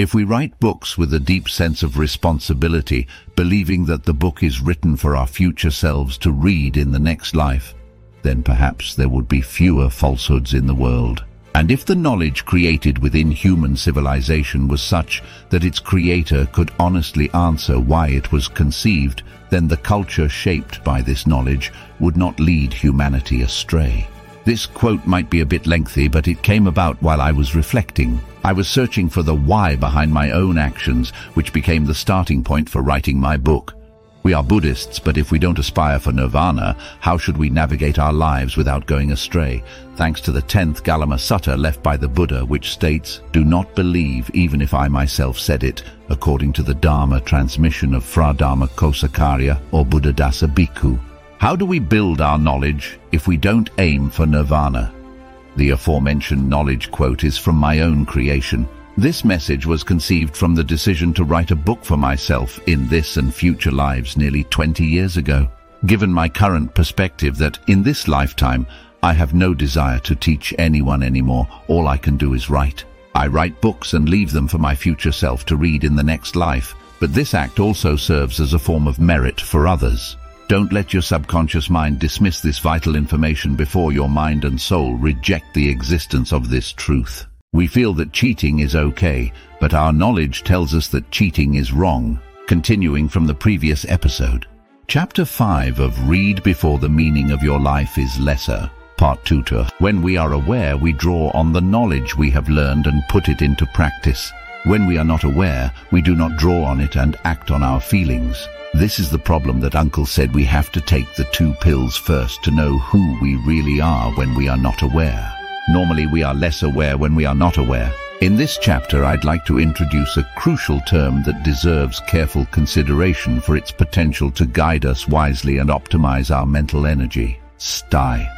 If we write books with a deep sense of responsibility, believing that the book is written for our future selves to read in the next life, then perhaps there would be fewer falsehoods in the world. And if the knowledge created within human civilization was such that its creator could honestly answer why it was conceived, then the culture shaped by this knowledge would not lead humanity astray. This quote might be a bit lengthy, but it came about while I was reflecting. I was searching for the why behind my own actions, which became the starting point for writing my book. We are Buddhists, but if we don't aspire for nirvana, how should we navigate our lives without going astray? Thanks to the 10th Kalama Sutta left by the Buddha, which states, Do not believe, even if I myself said it, according to the Dharma transmission of Fra Dharma Kosakarya or Buddhadasa Bhikkhu. How do we build our knowledge if we don't aim for nirvana? The aforementioned knowledge quote is from my own creation. This message was conceived from the decision to write a book for myself in this and future lives nearly 20 years ago. Given my current perspective that in this lifetime I have no desire to teach anyone anymore, all I can do is write. I write books and leave them for my future self to read in the next life, but this act also serves as a form of merit for others. Don't let your subconscious mind dismiss this vital information before your mind and soul reject the existence of this truth. We feel that cheating is okay, but our knowledge tells us that cheating is wrong. Continuing from the previous episode. Chapter 5 of Read Before the Meaning of Your Life is Lesser. Part 2 to When we are aware, we draw on the knowledge we have learned and put it into practice. When we are not aware, we do not draw on it and act on our feelings. This is the problem that Uncle said we have to take the two pills first to know who we really are when we are not aware. Normally we are less aware when we are not aware. In this chapter I'd like to introduce a crucial term that deserves careful consideration for its potential to guide us wisely and optimize our mental energy. STI.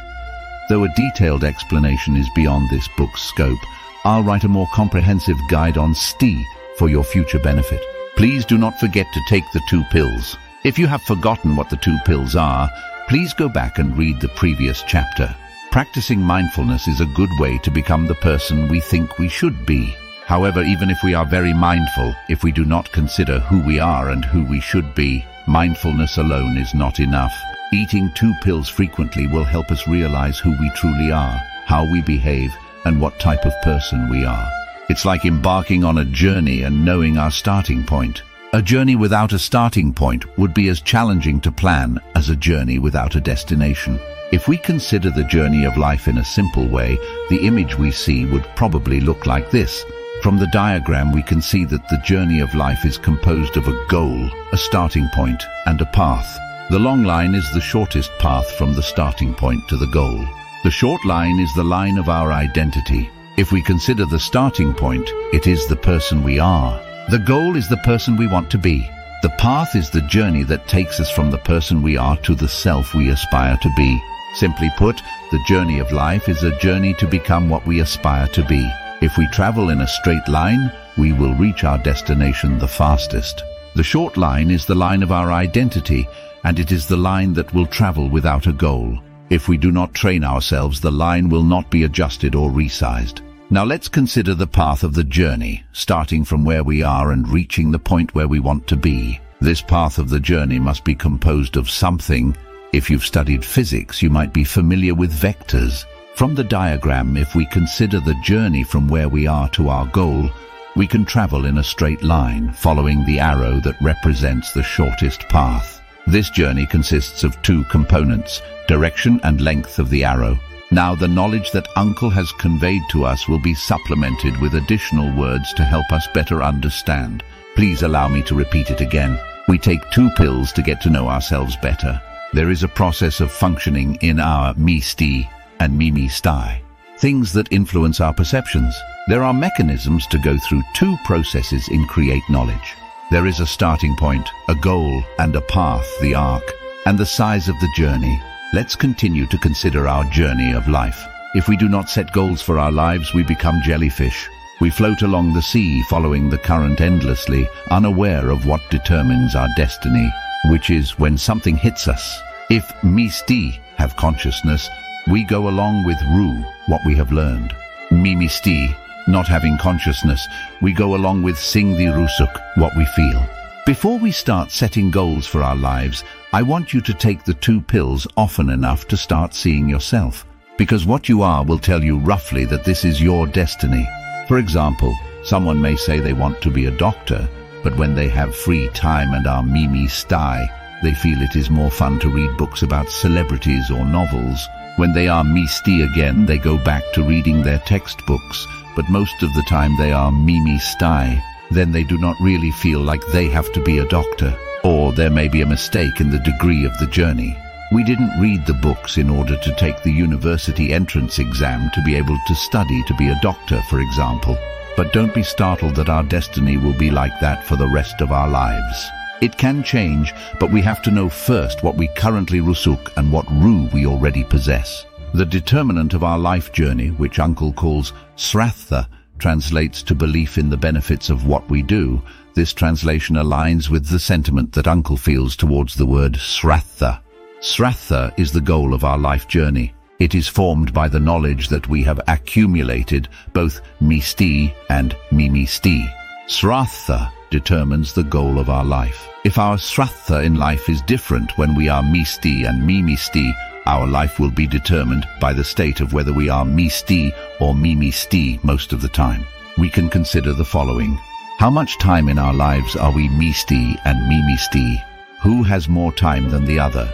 Though a detailed explanation is beyond this book's scope, I'll write a more comprehensive guide on STI for your future benefit. Please do not forget to take the two pills. If you have forgotten what the two pills are, please go back and read the previous chapter. Practicing mindfulness is a good way to become the person we think we should be. However, even if we are very mindful, if we do not consider who we are and who we should be, mindfulness alone is not enough. Eating two pills frequently will help us realize who we truly are, how we behave, and what type of person we are. It's like embarking on a journey and knowing our starting point. A journey without a starting point would be as challenging to plan as a journey without a destination. If we consider the journey of life in a simple way, the image we see would probably look like this. From the diagram we can see that the journey of life is composed of a goal, a starting point, and a path. The long line is the shortest path from the starting point to the goal. The short line is the line of our identity, if we consider the starting point, it is the person we are. The goal is the person we want to be. The path is the journey that takes us from the person we are to the self we aspire to be. Simply put, the journey of life is a journey to become what we aspire to be. If we travel in a straight line, we will reach our destination the fastest. The short line is the line of our identity, and it is the line that will travel without a goal. If we do not train ourselves, the line will not be adjusted or resized. Now let's consider the path of the journey, starting from where we are and reaching the point where we want to be. This path of the journey must be composed of something. If you've studied physics, you might be familiar with vectors. From the diagram, if we consider the journey from where we are to our goal, we can travel in a straight line, following the arrow that represents the shortest path. This journey consists of two components, direction and length of the arrow. Now the knowledge that Uncle has conveyed to us will be supplemented with additional words to help us better understand. Please allow me to repeat it again. We take two pills to get to know ourselves better. There is a process of functioning in our me-sti and mimi-sti, things that influence our perceptions. There are mechanisms to go through two processes in create knowledge. There is a starting point, a goal, and a path, the arc, and the size of the journey. Let's continue to consider our journey of life. If we do not set goals for our lives, we become jellyfish. We float along the sea, following the current endlessly, unaware of what determines our destiny, which is when something hits us. If Misti have consciousness, we go along with Ru, what we have learned. Mimisti not having consciousness, we go along with Sing the Rusuk, what we feel. Before we start setting goals for our lives, I want you to take the two pills often enough to start seeing yourself. Because what you are will tell you roughly that this is your destiny. For example, someone may say they want to be a doctor, but when they have free time and are Mimisti, they feel it is more fun to read books about celebrities or novels. When they are Misti again, they go back to reading their textbooks, but most of the time they are Mimisti. Then they do not really feel like they have to be a doctor. Or there may be a mistake in the degree of the journey. We didn't read the books in order to take the university entrance exam to be able to study to be a doctor, for example. But don't be startled that our destiny will be like that for the rest of our lives. It can change, but we have to know first what we currently rusuk and what ru we already possess. The determinant of our life journey, which Uncle calls srattha, translates to belief in the benefits of what we do, this translation aligns with the sentiment that Uncle feels towards the word Srattha. Srattha is the goal of our life journey. It is formed by the knowledge that we have accumulated, both Misti and Mimisti. Srattha determines the goal of our life. If our Srattha in life is different when we are Misti and Mimisti, our life will be determined by the state of whether we are Misti or Mimisti most of the time. We can consider the following. How much time in our lives are we misti and mimisti? Who has more time than the other?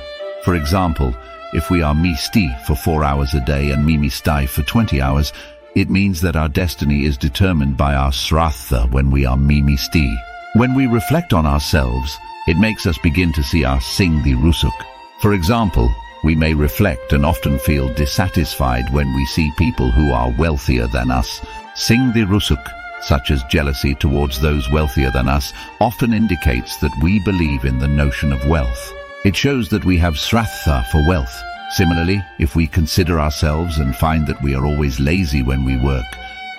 For example, if we are misti for four hours a day and mimisti for 20 hours, it means that our destiny is determined by our srattha when we are mimisti. When we reflect on ourselves, it makes us begin to see our sing the rusuk. For example, we may reflect and often feel dissatisfied when we see people who are wealthier than us. Sing the rusuk such as jealousy towards those wealthier than us, often indicates that we believe in the notion of wealth. It shows that we have srattha for wealth. Similarly, if we consider ourselves and find that we are always lazy when we work,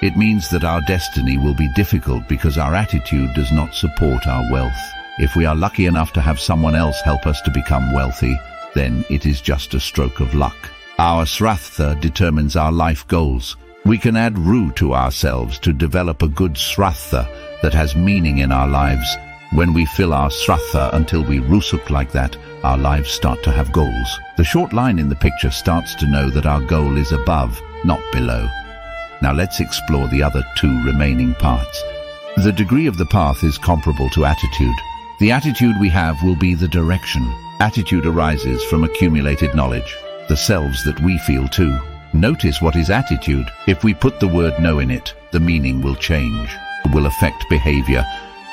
it means that our destiny will be difficult because our attitude does not support our wealth. If we are lucky enough to have someone else help us to become wealthy, then it is just a stroke of luck. Our srattha determines our life goals. We can add ru to ourselves to develop a good srattha that has meaning in our lives. When we fill our srattha until we rusuk like that, our lives start to have goals. The short line in the picture starts to know that our goal is above, not below. Now let's explore the other two remaining parts. The degree of the path is comparable to attitude. The attitude we have will be the direction. Attitude arises from accumulated knowledge, the selves that we feel too. Notice what is attitude. If we put the word no in it, the meaning will change, it will affect behavior.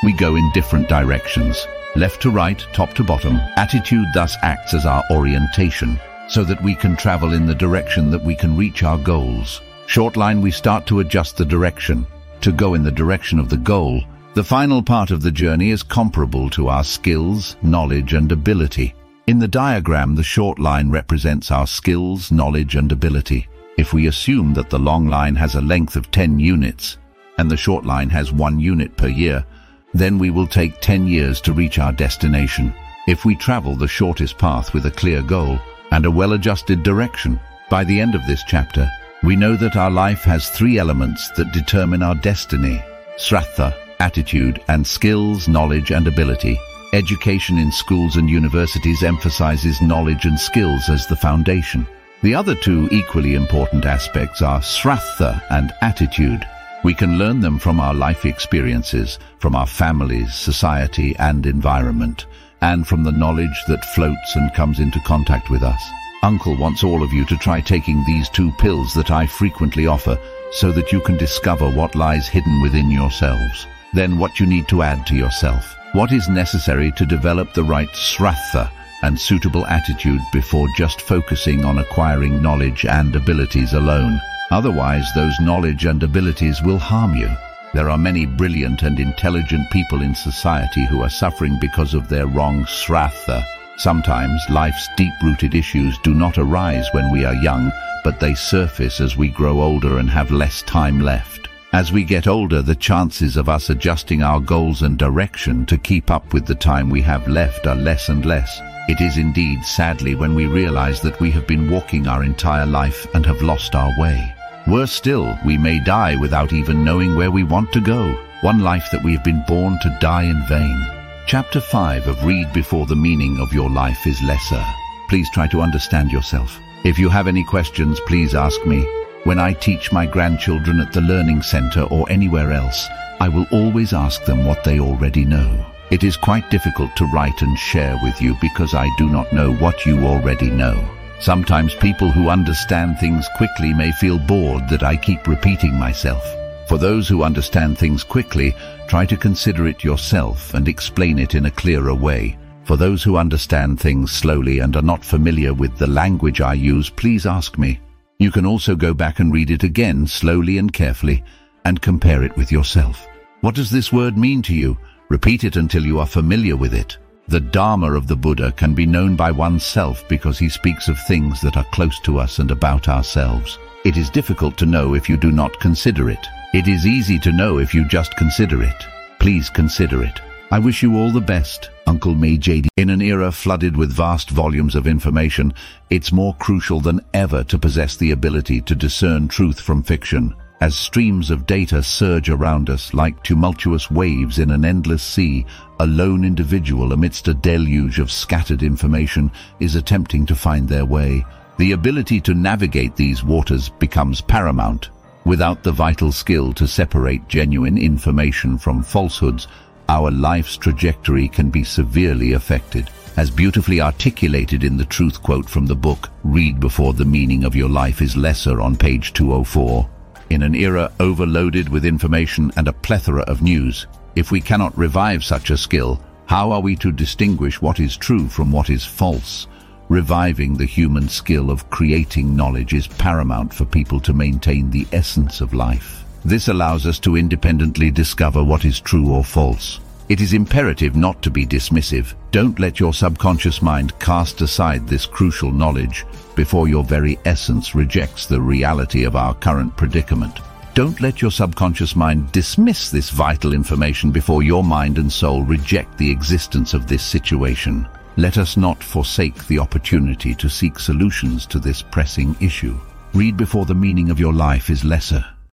We go in different directions, left to right, top to bottom. Attitude thus acts as our orientation, so that we can travel in the direction that we can reach our goals. Short line, we start to adjust the direction, to go in the direction of the goal. The final part of the journey is comparable to our skills, knowledge and ability. In the diagram, the short line represents our skills, knowledge and ability. If we assume that the long line has a length of 10 units and the short line has one unit per year, then we will take 10 years to reach our destination. If we travel the shortest path with a clear goal and a well-adjusted direction, by the end of this chapter, we know that our life has three elements that determine our destiny, srattha, attitude, and skills, knowledge and ability. Education in schools and universities emphasizes knowledge and skills as the foundation. The other two equally important aspects are srattha and attitude. We can learn them from our life experiences, from our families, society and environment, and from the knowledge that floats and comes into contact with us. Uncle wants all of you to try taking these two pills that I frequently offer so that you can discover what lies hidden within yourselves. Then what you need to add to yourself what is necessary to develop the right srattha and suitable attitude before just focusing on acquiring knowledge and abilities alone. Otherwise, those knowledge and abilities will harm you. There are many brilliant and intelligent people in society who are suffering because of their wrong srattha. Sometimes life's deep-rooted issues do not arise when we are young, but they surface as we grow older and have less time left. As we get older, the chances of us adjusting our goals and direction to keep up with the time we have left are less and less. It is indeed sadly when we realize that we have been walking our entire life and have lost our way. Worse still, we may die without even knowing where we want to go. One life that we have been born to die in vain. Chapter 5 of Read Before the Meaning of Your Life is Lesser. Please try to understand yourself. If you have any questions, please ask me. When I teach my grandchildren at the Learning Center or anywhere else, I will always ask them what they already know. It is quite difficult to write and share with you because I do not know what you already know. Sometimes people who understand things quickly may feel bored that I keep repeating myself. For those who understand things quickly, try to consider it yourself and explain it in a clearer way. For those who understand things slowly and are not familiar with the language I use, please ask me. You can also go back and read it again slowly and carefully and compare it with yourself. What does this word mean to you? Repeat it until you are familiar with it. The Dharma of the Buddha can be known by oneself because he speaks of things that are close to us and about ourselves. It is difficult to know if you do not consider it. It is easy to know if you just consider it. Please consider it. I wish you all the best, Uncle May JD. In an era flooded with vast volumes of information, it's more crucial than ever to possess the ability to discern truth from fiction. As streams of data surge around us like tumultuous waves in an endless sea, a lone individual amidst a deluge of scattered information is attempting to find their way. The ability to navigate these waters becomes paramount. Without the vital skill to separate genuine information from falsehoods, our life's trajectory can be severely affected. As beautifully articulated in the truth quote from the book, Read Before the Meaning of Your Life is Lesser on page 204. In an era overloaded with information and a plethora of news, if we cannot revive such a skill, how are we to distinguish what is true from what is false? Reviving the human skill of creating knowledge is paramount for people to maintain the essence of life. This allows us to independently discover what is true or false. It is imperative not to be dismissive. Don't let your subconscious mind cast aside this crucial knowledge before your very essence rejects the reality of our current predicament. Don't let your subconscious mind dismiss this vital information before your mind and soul reject the existence of this situation. Let us not forsake the opportunity to seek solutions to this pressing issue. Read before the meaning of your life is lesser.